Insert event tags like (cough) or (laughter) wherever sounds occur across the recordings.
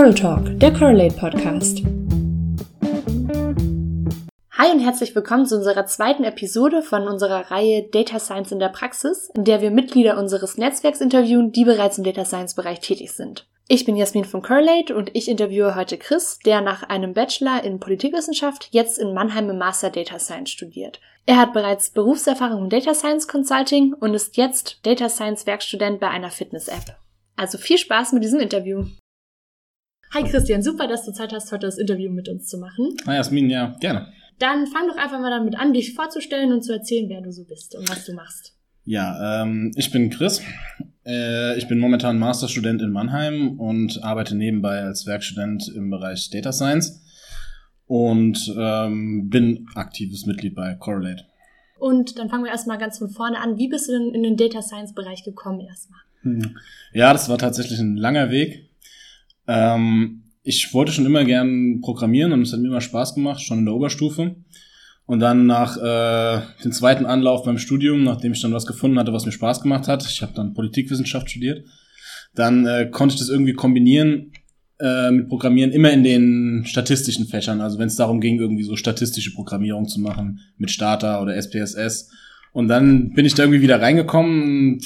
Coral Talk, der Correlate Podcast. Hi und herzlich willkommen zu unserer zweiten Episode von unserer Reihe Data Science in der Praxis, in der wir Mitglieder unseres Netzwerks interviewen, die bereits im Data Science Bereich tätig sind. Ich bin Jasmin von Correlate und ich interviewe heute Chris, der nach einem Bachelor in Politikwissenschaft jetzt in Mannheim im Master Data Science studiert. Er hat bereits Berufserfahrung im Data Science Consulting und ist jetzt Data Science Werkstudent bei einer Fitness-App. Also viel Spaß mit diesem Interview. Hi Christian, super, dass du Zeit hast, heute das Interview mit uns zu machen. Hi Jasmin, ja, gerne. Dann fang doch einfach mal damit an, dich vorzustellen und zu erzählen, wer du so bist und was du machst. Ja, ähm, ich bin Chris. Äh, ich bin momentan Masterstudent in Mannheim und arbeite nebenbei als Werkstudent im Bereich Data Science und ähm, bin aktives Mitglied bei Correlate. Und dann fangen wir erstmal ganz von vorne an. Wie bist du denn in den Data Science Bereich gekommen erstmal? Hm. Ja, das war tatsächlich ein langer Weg. Ähm, ich wollte schon immer gern programmieren und es hat mir immer Spaß gemacht, schon in der Oberstufe. Und dann nach äh, dem zweiten Anlauf beim Studium, nachdem ich dann was gefunden hatte, was mir Spaß gemacht hat, ich habe dann Politikwissenschaft studiert, dann äh, konnte ich das irgendwie kombinieren äh, mit Programmieren immer in den statistischen Fächern. Also wenn es darum ging, irgendwie so statistische Programmierung zu machen mit Starter oder SPSS. Und dann bin ich da irgendwie wieder reingekommen.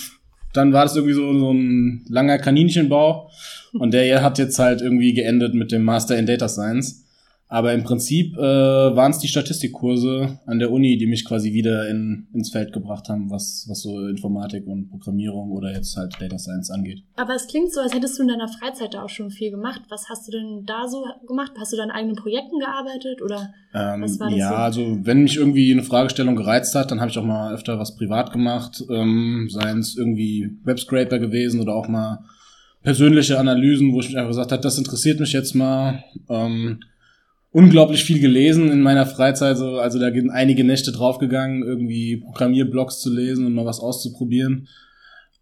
Dann war das irgendwie so, so ein langer Kaninchenbau. Und der hat jetzt halt irgendwie geendet mit dem Master in Data Science. Aber im Prinzip äh, waren es die Statistikkurse an der Uni, die mich quasi wieder in, ins Feld gebracht haben, was, was so Informatik und Programmierung oder jetzt halt Data Science angeht. Aber es klingt so, als hättest du in deiner Freizeit da auch schon viel gemacht. Was hast du denn da so gemacht? Hast du da an eigenen Projekten gearbeitet oder ähm, was war das? Ja, so? also wenn mich irgendwie eine Fragestellung gereizt hat, dann habe ich auch mal öfter was privat gemacht, ähm, seien es irgendwie Webscraper gewesen oder auch mal persönliche Analysen, wo ich mich einfach gesagt habe, das interessiert mich jetzt mal. Ähm, unglaublich viel gelesen in meiner Freizeit, so, also da sind einige Nächte draufgegangen, irgendwie Programmierblogs zu lesen und mal was auszuprobieren.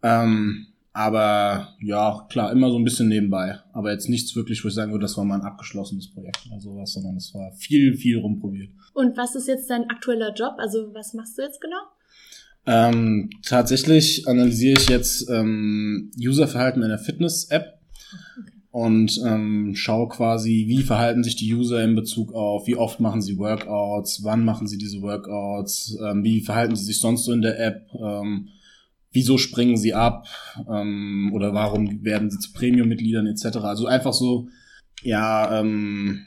Ähm, aber ja, klar, immer so ein bisschen nebenbei. Aber jetzt nichts wirklich, wo ich sagen würde, das war mal ein abgeschlossenes Projekt oder sowas, sondern es war viel, viel rumprobiert. Und was ist jetzt dein aktueller Job? Also was machst du jetzt genau? Ähm, tatsächlich analysiere ich jetzt ähm, Userverhalten in der Fitness-App und ähm, schaue quasi, wie verhalten sich die User in Bezug auf, wie oft machen sie Workouts, wann machen sie diese Workouts, ähm, wie verhalten sie sich sonst so in der App, ähm, wieso springen sie ab ähm, oder warum werden sie zu Premium-Mitgliedern etc. Also einfach so, ja, ähm,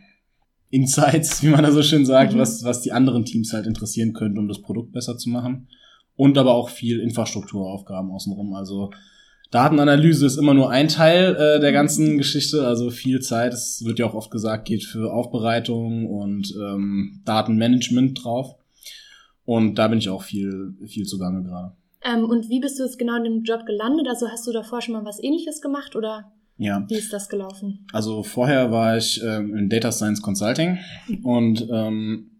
Insights, (laughs) wie man da so schön sagt, mhm. was, was die anderen Teams halt interessieren könnte, um das Produkt besser zu machen und aber auch viel Infrastrukturaufgaben außenrum. Also Datenanalyse ist immer nur ein Teil äh, der ganzen Geschichte, also viel Zeit, es wird ja auch oft gesagt, geht für Aufbereitung und ähm, Datenmanagement drauf. Und da bin ich auch viel, viel zugange gerade. Ähm, und wie bist du jetzt genau in dem Job gelandet? Also hast du davor schon mal was ähnliches gemacht oder ja. wie ist das gelaufen? Also vorher war ich ähm, in Data Science Consulting und ähm,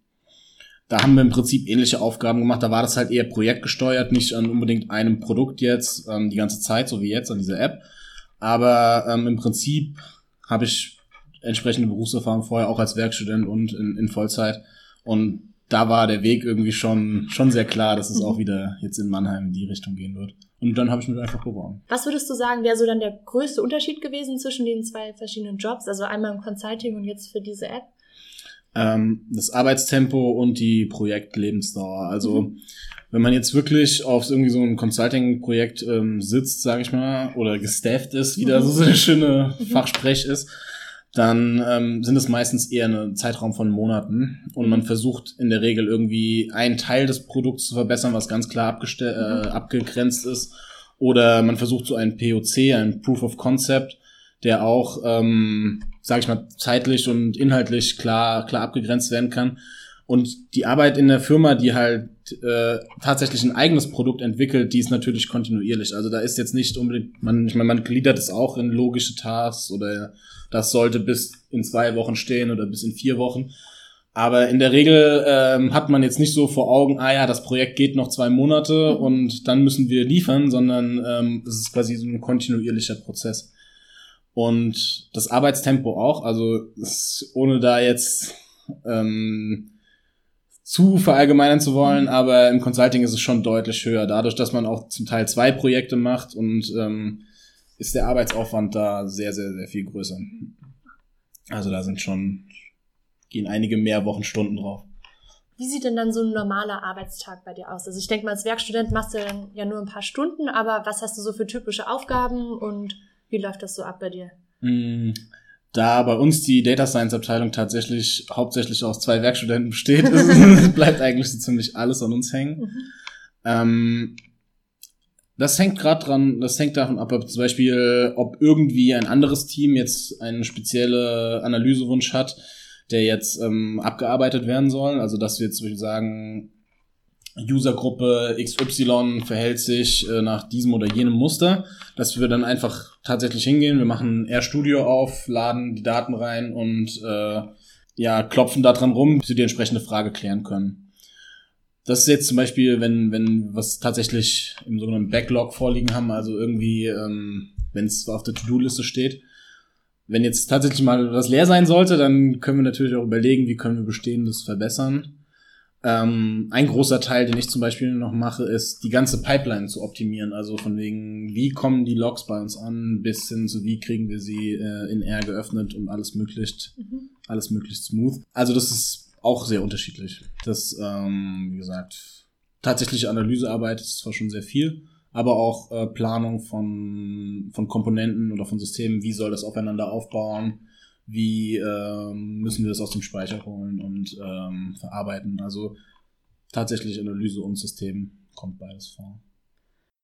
da haben wir im Prinzip ähnliche Aufgaben gemacht. Da war das halt eher projektgesteuert, nicht an unbedingt einem Produkt jetzt ähm, die ganze Zeit, so wie jetzt an dieser App. Aber ähm, im Prinzip habe ich entsprechende Berufserfahrung vorher auch als Werkstudent und in, in Vollzeit. Und da war der Weg irgendwie schon, schon sehr klar, dass es mhm. auch wieder jetzt in Mannheim in die Richtung gehen wird. Und dann habe ich mich einfach beworben. Was würdest du sagen, wäre so dann der größte Unterschied gewesen zwischen den zwei verschiedenen Jobs? Also einmal im Consulting und jetzt für diese App? Ähm, das Arbeitstempo und die Projektlebensdauer. Also mhm. wenn man jetzt wirklich auf irgendwie so ein Consulting-Projekt ähm, sitzt, sage ich mal, oder gestafft ist, wie da so (laughs) eine schöne. Fachsprech ist, dann ähm, sind es meistens eher ein Zeitraum von Monaten und man versucht in der Regel irgendwie einen Teil des Produkts zu verbessern, was ganz klar äh, mhm. abgegrenzt ist. Oder man versucht so ein POC, ein Proof of Concept, der auch ähm, sage ich mal, zeitlich und inhaltlich klar, klar abgegrenzt werden kann. Und die Arbeit in der Firma, die halt äh, tatsächlich ein eigenes Produkt entwickelt, die ist natürlich kontinuierlich. Also da ist jetzt nicht unbedingt, man, ich meine, man gliedert es auch in logische Tasks oder das sollte bis in zwei Wochen stehen oder bis in vier Wochen. Aber in der Regel ähm, hat man jetzt nicht so vor Augen, ah ja, das Projekt geht noch zwei Monate und dann müssen wir liefern, sondern ähm, es ist quasi so ein kontinuierlicher Prozess. Und das Arbeitstempo auch, also ohne da jetzt ähm, zu verallgemeinern zu wollen, aber im Consulting ist es schon deutlich höher. Dadurch, dass man auch zum Teil zwei Projekte macht und ähm, ist der Arbeitsaufwand da sehr, sehr, sehr viel größer. Also da sind schon, gehen einige mehr Wochenstunden drauf. Wie sieht denn dann so ein normaler Arbeitstag bei dir aus? Also ich denke mal, als Werkstudent machst du dann ja nur ein paar Stunden, aber was hast du so für typische Aufgaben und wie läuft das so ab bei dir? Mm, da bei uns die Data Science Abteilung tatsächlich hauptsächlich aus zwei Werkstudenten besteht, (laughs) (laughs) bleibt eigentlich so ziemlich alles an uns hängen. Mhm. Ähm, das hängt gerade dran, das hängt davon ab, ob zum Beispiel, ob irgendwie ein anderes Team jetzt einen spezielle Analysewunsch hat, der jetzt ähm, abgearbeitet werden soll. Also dass wir jetzt zum Beispiel sagen, Usergruppe XY verhält sich äh, nach diesem oder jenem Muster, dass wir dann einfach tatsächlich hingehen, wir machen RStudio auf, laden die Daten rein und äh, ja, klopfen da dran rum, bis wir die entsprechende Frage klären können. Das ist jetzt zum Beispiel, wenn, wenn was tatsächlich im sogenannten Backlog vorliegen haben, also irgendwie, ähm, wenn es auf der To-Do-Liste steht. Wenn jetzt tatsächlich mal was leer sein sollte, dann können wir natürlich auch überlegen, wie können wir Bestehendes verbessern. Ähm, ein großer Teil, den ich zum Beispiel noch mache, ist, die ganze Pipeline zu optimieren. Also von wegen, wie kommen die Logs bei uns an, bis hin zu wie kriegen wir sie äh, in R geöffnet und alles möglichst, mhm. alles möglichst smooth. Also das ist auch sehr unterschiedlich. Das, ähm, wie gesagt, tatsächliche Analysearbeit ist zwar schon sehr viel, aber auch äh, Planung von, von Komponenten oder von Systemen, wie soll das aufeinander aufbauen, wie ähm, müssen wir das aus dem Speicher holen und ähm, verarbeiten. Also tatsächlich Analyse und System kommt beides vor.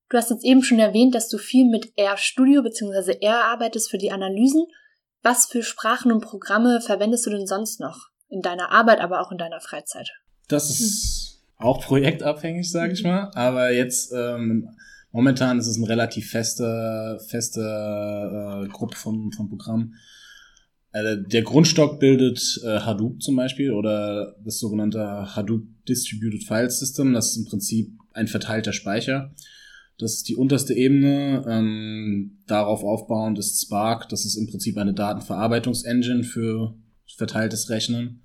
Du hast jetzt eben schon erwähnt, dass du viel mit RStudio bzw. R arbeitest für die Analysen. Was für Sprachen und Programme verwendest du denn sonst noch in deiner Arbeit, aber auch in deiner Freizeit? Das ist hm. auch projektabhängig, sage ich mal. Aber jetzt ähm, momentan ist es eine relativ feste, feste äh, Gruppe von, von Programmen also der Grundstock bildet äh, Hadoop zum Beispiel oder das sogenannte Hadoop Distributed File System. Das ist im Prinzip ein verteilter Speicher. Das ist die unterste Ebene. Ähm, darauf aufbauend ist Spark. Das ist im Prinzip eine Datenverarbeitungsengine für verteiltes Rechnen.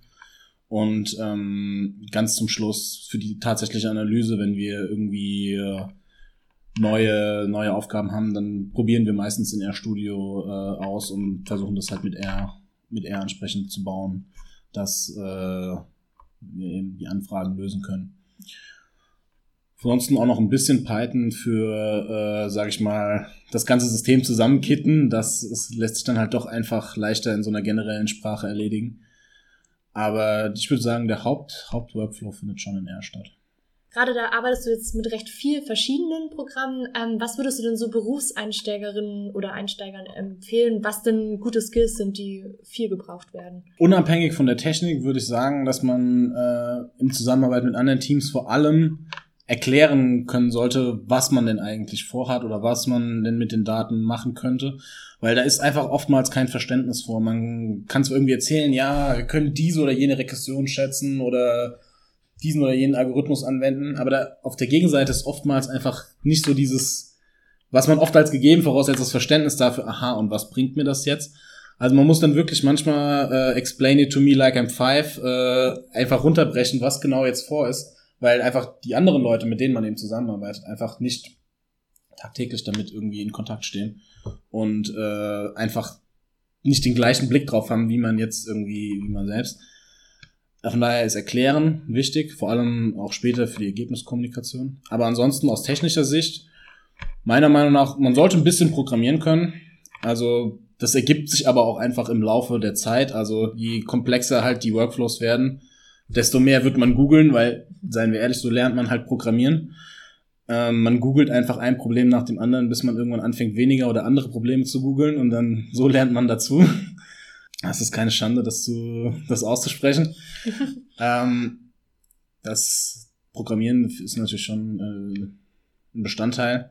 Und ähm, ganz zum Schluss für die tatsächliche Analyse, wenn wir irgendwie äh, neue, neue Aufgaben haben, dann probieren wir meistens in RStudio äh, aus und versuchen das halt mit R, mit R entsprechend zu bauen, dass äh, wir eben die Anfragen lösen können. Ansonsten auch noch ein bisschen Python für, äh, sage ich mal, das ganze System zusammenkitten. Das ist, lässt sich dann halt doch einfach leichter in so einer generellen Sprache erledigen. Aber ich würde sagen, der Haupt, Hauptworkflow findet schon in R statt. Gerade da arbeitest du jetzt mit recht viel verschiedenen Programmen. Ähm, was würdest du denn so Berufseinsteigerinnen oder Einsteigern empfehlen, was denn gute Skills sind, die viel gebraucht werden? Unabhängig von der Technik würde ich sagen, dass man äh, in Zusammenarbeit mit anderen Teams vor allem erklären können sollte, was man denn eigentlich vorhat oder was man denn mit den Daten machen könnte. Weil da ist einfach oftmals kein Verständnis vor. Man kann zwar irgendwie erzählen, ja, wir können diese oder jene Regression schätzen oder diesen oder jenen Algorithmus anwenden, aber da auf der Gegenseite ist oftmals einfach nicht so dieses, was man oft als gegeben voraussetzt, das Verständnis dafür, aha, und was bringt mir das jetzt? Also man muss dann wirklich manchmal äh, explain it to me like I'm five, äh, einfach runterbrechen, was genau jetzt vor ist, weil einfach die anderen Leute, mit denen man eben zusammenarbeitet, einfach nicht tagtäglich damit irgendwie in Kontakt stehen und äh, einfach nicht den gleichen Blick drauf haben, wie man jetzt irgendwie, wie man selbst. Von daher ist Erklären wichtig, vor allem auch später für die Ergebniskommunikation. Aber ansonsten aus technischer Sicht, meiner Meinung nach, man sollte ein bisschen programmieren können. Also das ergibt sich aber auch einfach im Laufe der Zeit. Also je komplexer halt die Workflows werden, desto mehr wird man googeln, weil, seien wir ehrlich, so lernt man halt programmieren. Ähm, man googelt einfach ein Problem nach dem anderen, bis man irgendwann anfängt, weniger oder andere Probleme zu googeln und dann so lernt man dazu. Es ist keine Schande, das, zu, das auszusprechen. (laughs) ähm, das Programmieren ist natürlich schon äh, ein Bestandteil.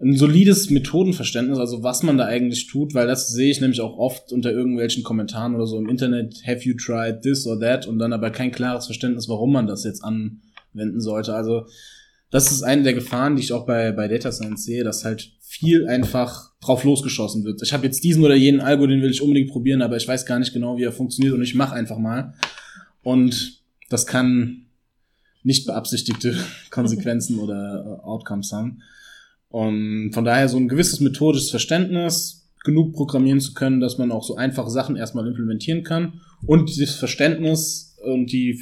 Ein solides Methodenverständnis, also was man da eigentlich tut, weil das sehe ich nämlich auch oft unter irgendwelchen Kommentaren oder so im Internet, have you tried this or that, und dann aber kein klares Verständnis, warum man das jetzt anwenden sollte. Also das ist eine der Gefahren, die ich auch bei, bei Data Science sehe, dass halt viel einfach drauf losgeschossen wird. Ich habe jetzt diesen oder jenen Algo, den will ich unbedingt probieren, aber ich weiß gar nicht genau, wie er funktioniert und ich mache einfach mal. Und das kann nicht beabsichtigte (laughs) Konsequenzen oder äh, Outcomes haben. Und von daher so ein gewisses methodisches Verständnis genug programmieren zu können, dass man auch so einfache Sachen erstmal implementieren kann und dieses Verständnis und die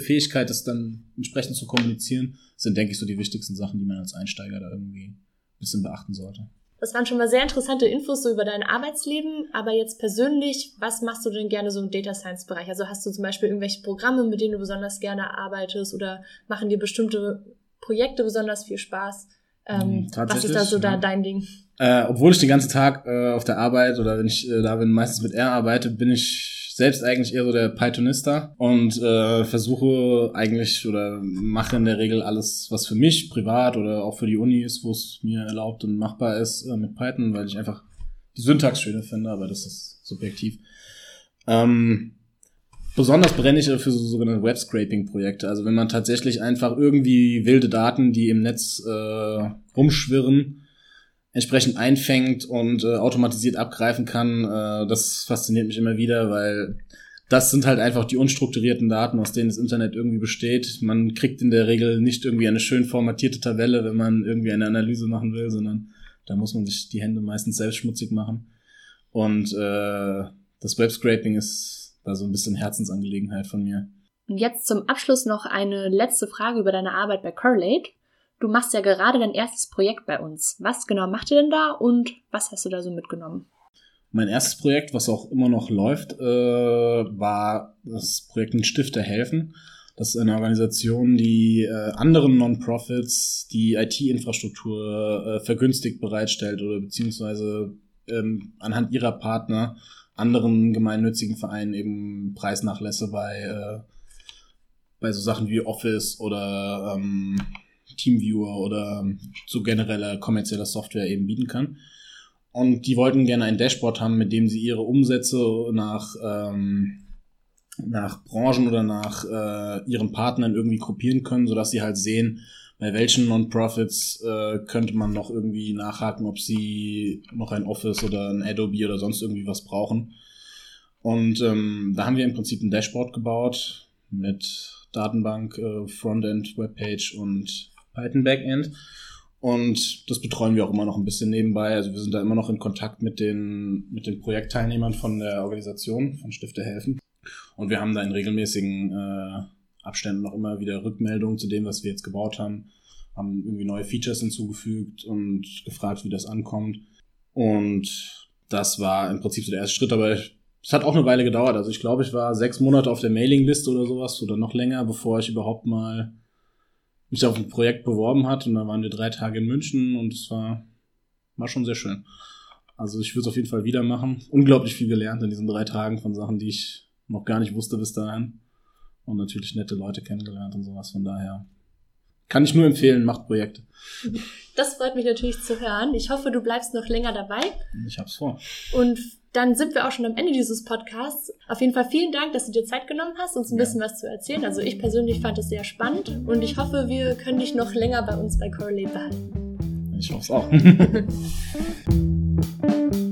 Fähigkeit, das dann entsprechend zu kommunizieren, sind, denke ich, so die wichtigsten Sachen, die man als Einsteiger da irgendwie bisschen beachten sollte. Das waren schon mal sehr interessante Infos so über dein Arbeitsleben, aber jetzt persönlich, was machst du denn gerne so im Data Science Bereich? Also hast du zum Beispiel irgendwelche Programme, mit denen du besonders gerne arbeitest oder machen dir bestimmte Projekte besonders viel Spaß? Ähm, was ist da so da dein Ding? Äh, obwohl ich den ganzen Tag äh, auf der Arbeit oder wenn ich äh, da bin, meistens mit R arbeite, bin ich selbst eigentlich eher so der Pythonista und äh, versuche eigentlich oder mache in der Regel alles, was für mich privat oder auch für die Uni ist, wo es mir erlaubt und machbar ist äh, mit Python, weil ich einfach die Syntax schöner finde, aber das ist subjektiv. Ähm, besonders brenne ich für so sogenannte Web-Scraping-Projekte. Also wenn man tatsächlich einfach irgendwie wilde Daten, die im Netz äh, rumschwirren, entsprechend einfängt und äh, automatisiert abgreifen kann, äh, das fasziniert mich immer wieder, weil das sind halt einfach die unstrukturierten Daten, aus denen das Internet irgendwie besteht. Man kriegt in der Regel nicht irgendwie eine schön formatierte Tabelle, wenn man irgendwie eine Analyse machen will, sondern da muss man sich die Hände meistens selbst schmutzig machen. Und äh, das Webscraping ist da so ein bisschen Herzensangelegenheit von mir. Und jetzt zum Abschluss noch eine letzte Frage über deine Arbeit bei Correlate. Du machst ja gerade dein erstes Projekt bei uns. Was genau macht ihr denn da und was hast du da so mitgenommen? Mein erstes Projekt, was auch immer noch läuft, äh, war das Projekt Ein Stifter helfen. Das ist eine Organisation, die äh, anderen Non-Profits die IT-Infrastruktur äh, vergünstigt bereitstellt oder beziehungsweise ähm, anhand ihrer Partner anderen gemeinnützigen Vereinen eben Preisnachlässe bei, äh, bei so Sachen wie Office oder ähm, Teamviewer oder so genereller kommerzieller Software eben bieten kann. Und die wollten gerne ein Dashboard haben, mit dem sie ihre Umsätze nach, ähm, nach Branchen oder nach äh, ihren Partnern irgendwie gruppieren können, sodass sie halt sehen, bei welchen Non-Profits äh, könnte man noch irgendwie nachhaken, ob sie noch ein Office oder ein Adobe oder sonst irgendwie was brauchen. Und ähm, da haben wir im Prinzip ein Dashboard gebaut mit Datenbank, äh, Frontend, Webpage und Python Backend. Und das betreuen wir auch immer noch ein bisschen nebenbei. Also wir sind da immer noch in Kontakt mit den, mit den Projektteilnehmern von der Organisation, von Stifte helfen. Und wir haben da in regelmäßigen äh, Abständen noch immer wieder Rückmeldungen zu dem, was wir jetzt gebaut haben. Haben irgendwie neue Features hinzugefügt und gefragt, wie das ankommt. Und das war im Prinzip so der erste Schritt, aber es hat auch eine Weile gedauert. Also ich glaube, ich war sechs Monate auf der Mailingliste oder sowas oder noch länger, bevor ich überhaupt mal mich auf ein Projekt beworben hat und dann waren wir drei Tage in München und es war, war schon sehr schön. Also ich würde es auf jeden Fall wieder machen. Unglaublich viel gelernt in diesen drei Tagen von Sachen, die ich noch gar nicht wusste bis dahin. Und natürlich nette Leute kennengelernt und sowas. Von daher kann ich nur empfehlen, macht Projekte. Das freut mich natürlich zu hören. Ich hoffe, du bleibst noch länger dabei. Ich hab's vor. Und dann sind wir auch schon am Ende dieses Podcasts. Auf jeden Fall vielen Dank, dass du dir Zeit genommen hast, uns ein ja. bisschen was zu erzählen. Also ich persönlich fand es sehr spannend und ich hoffe, wir können dich noch länger bei uns bei Correlate behalten. Ich hoffe es auch. (laughs)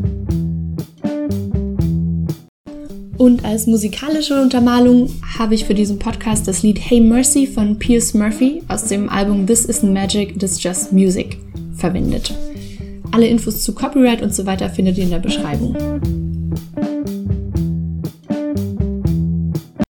Und als musikalische Untermalung habe ich für diesen Podcast das Lied Hey Mercy von Pierce Murphy aus dem Album This Isn't Magic, This Just Music verwendet. Alle Infos zu Copyright und so weiter findet ihr in der Beschreibung.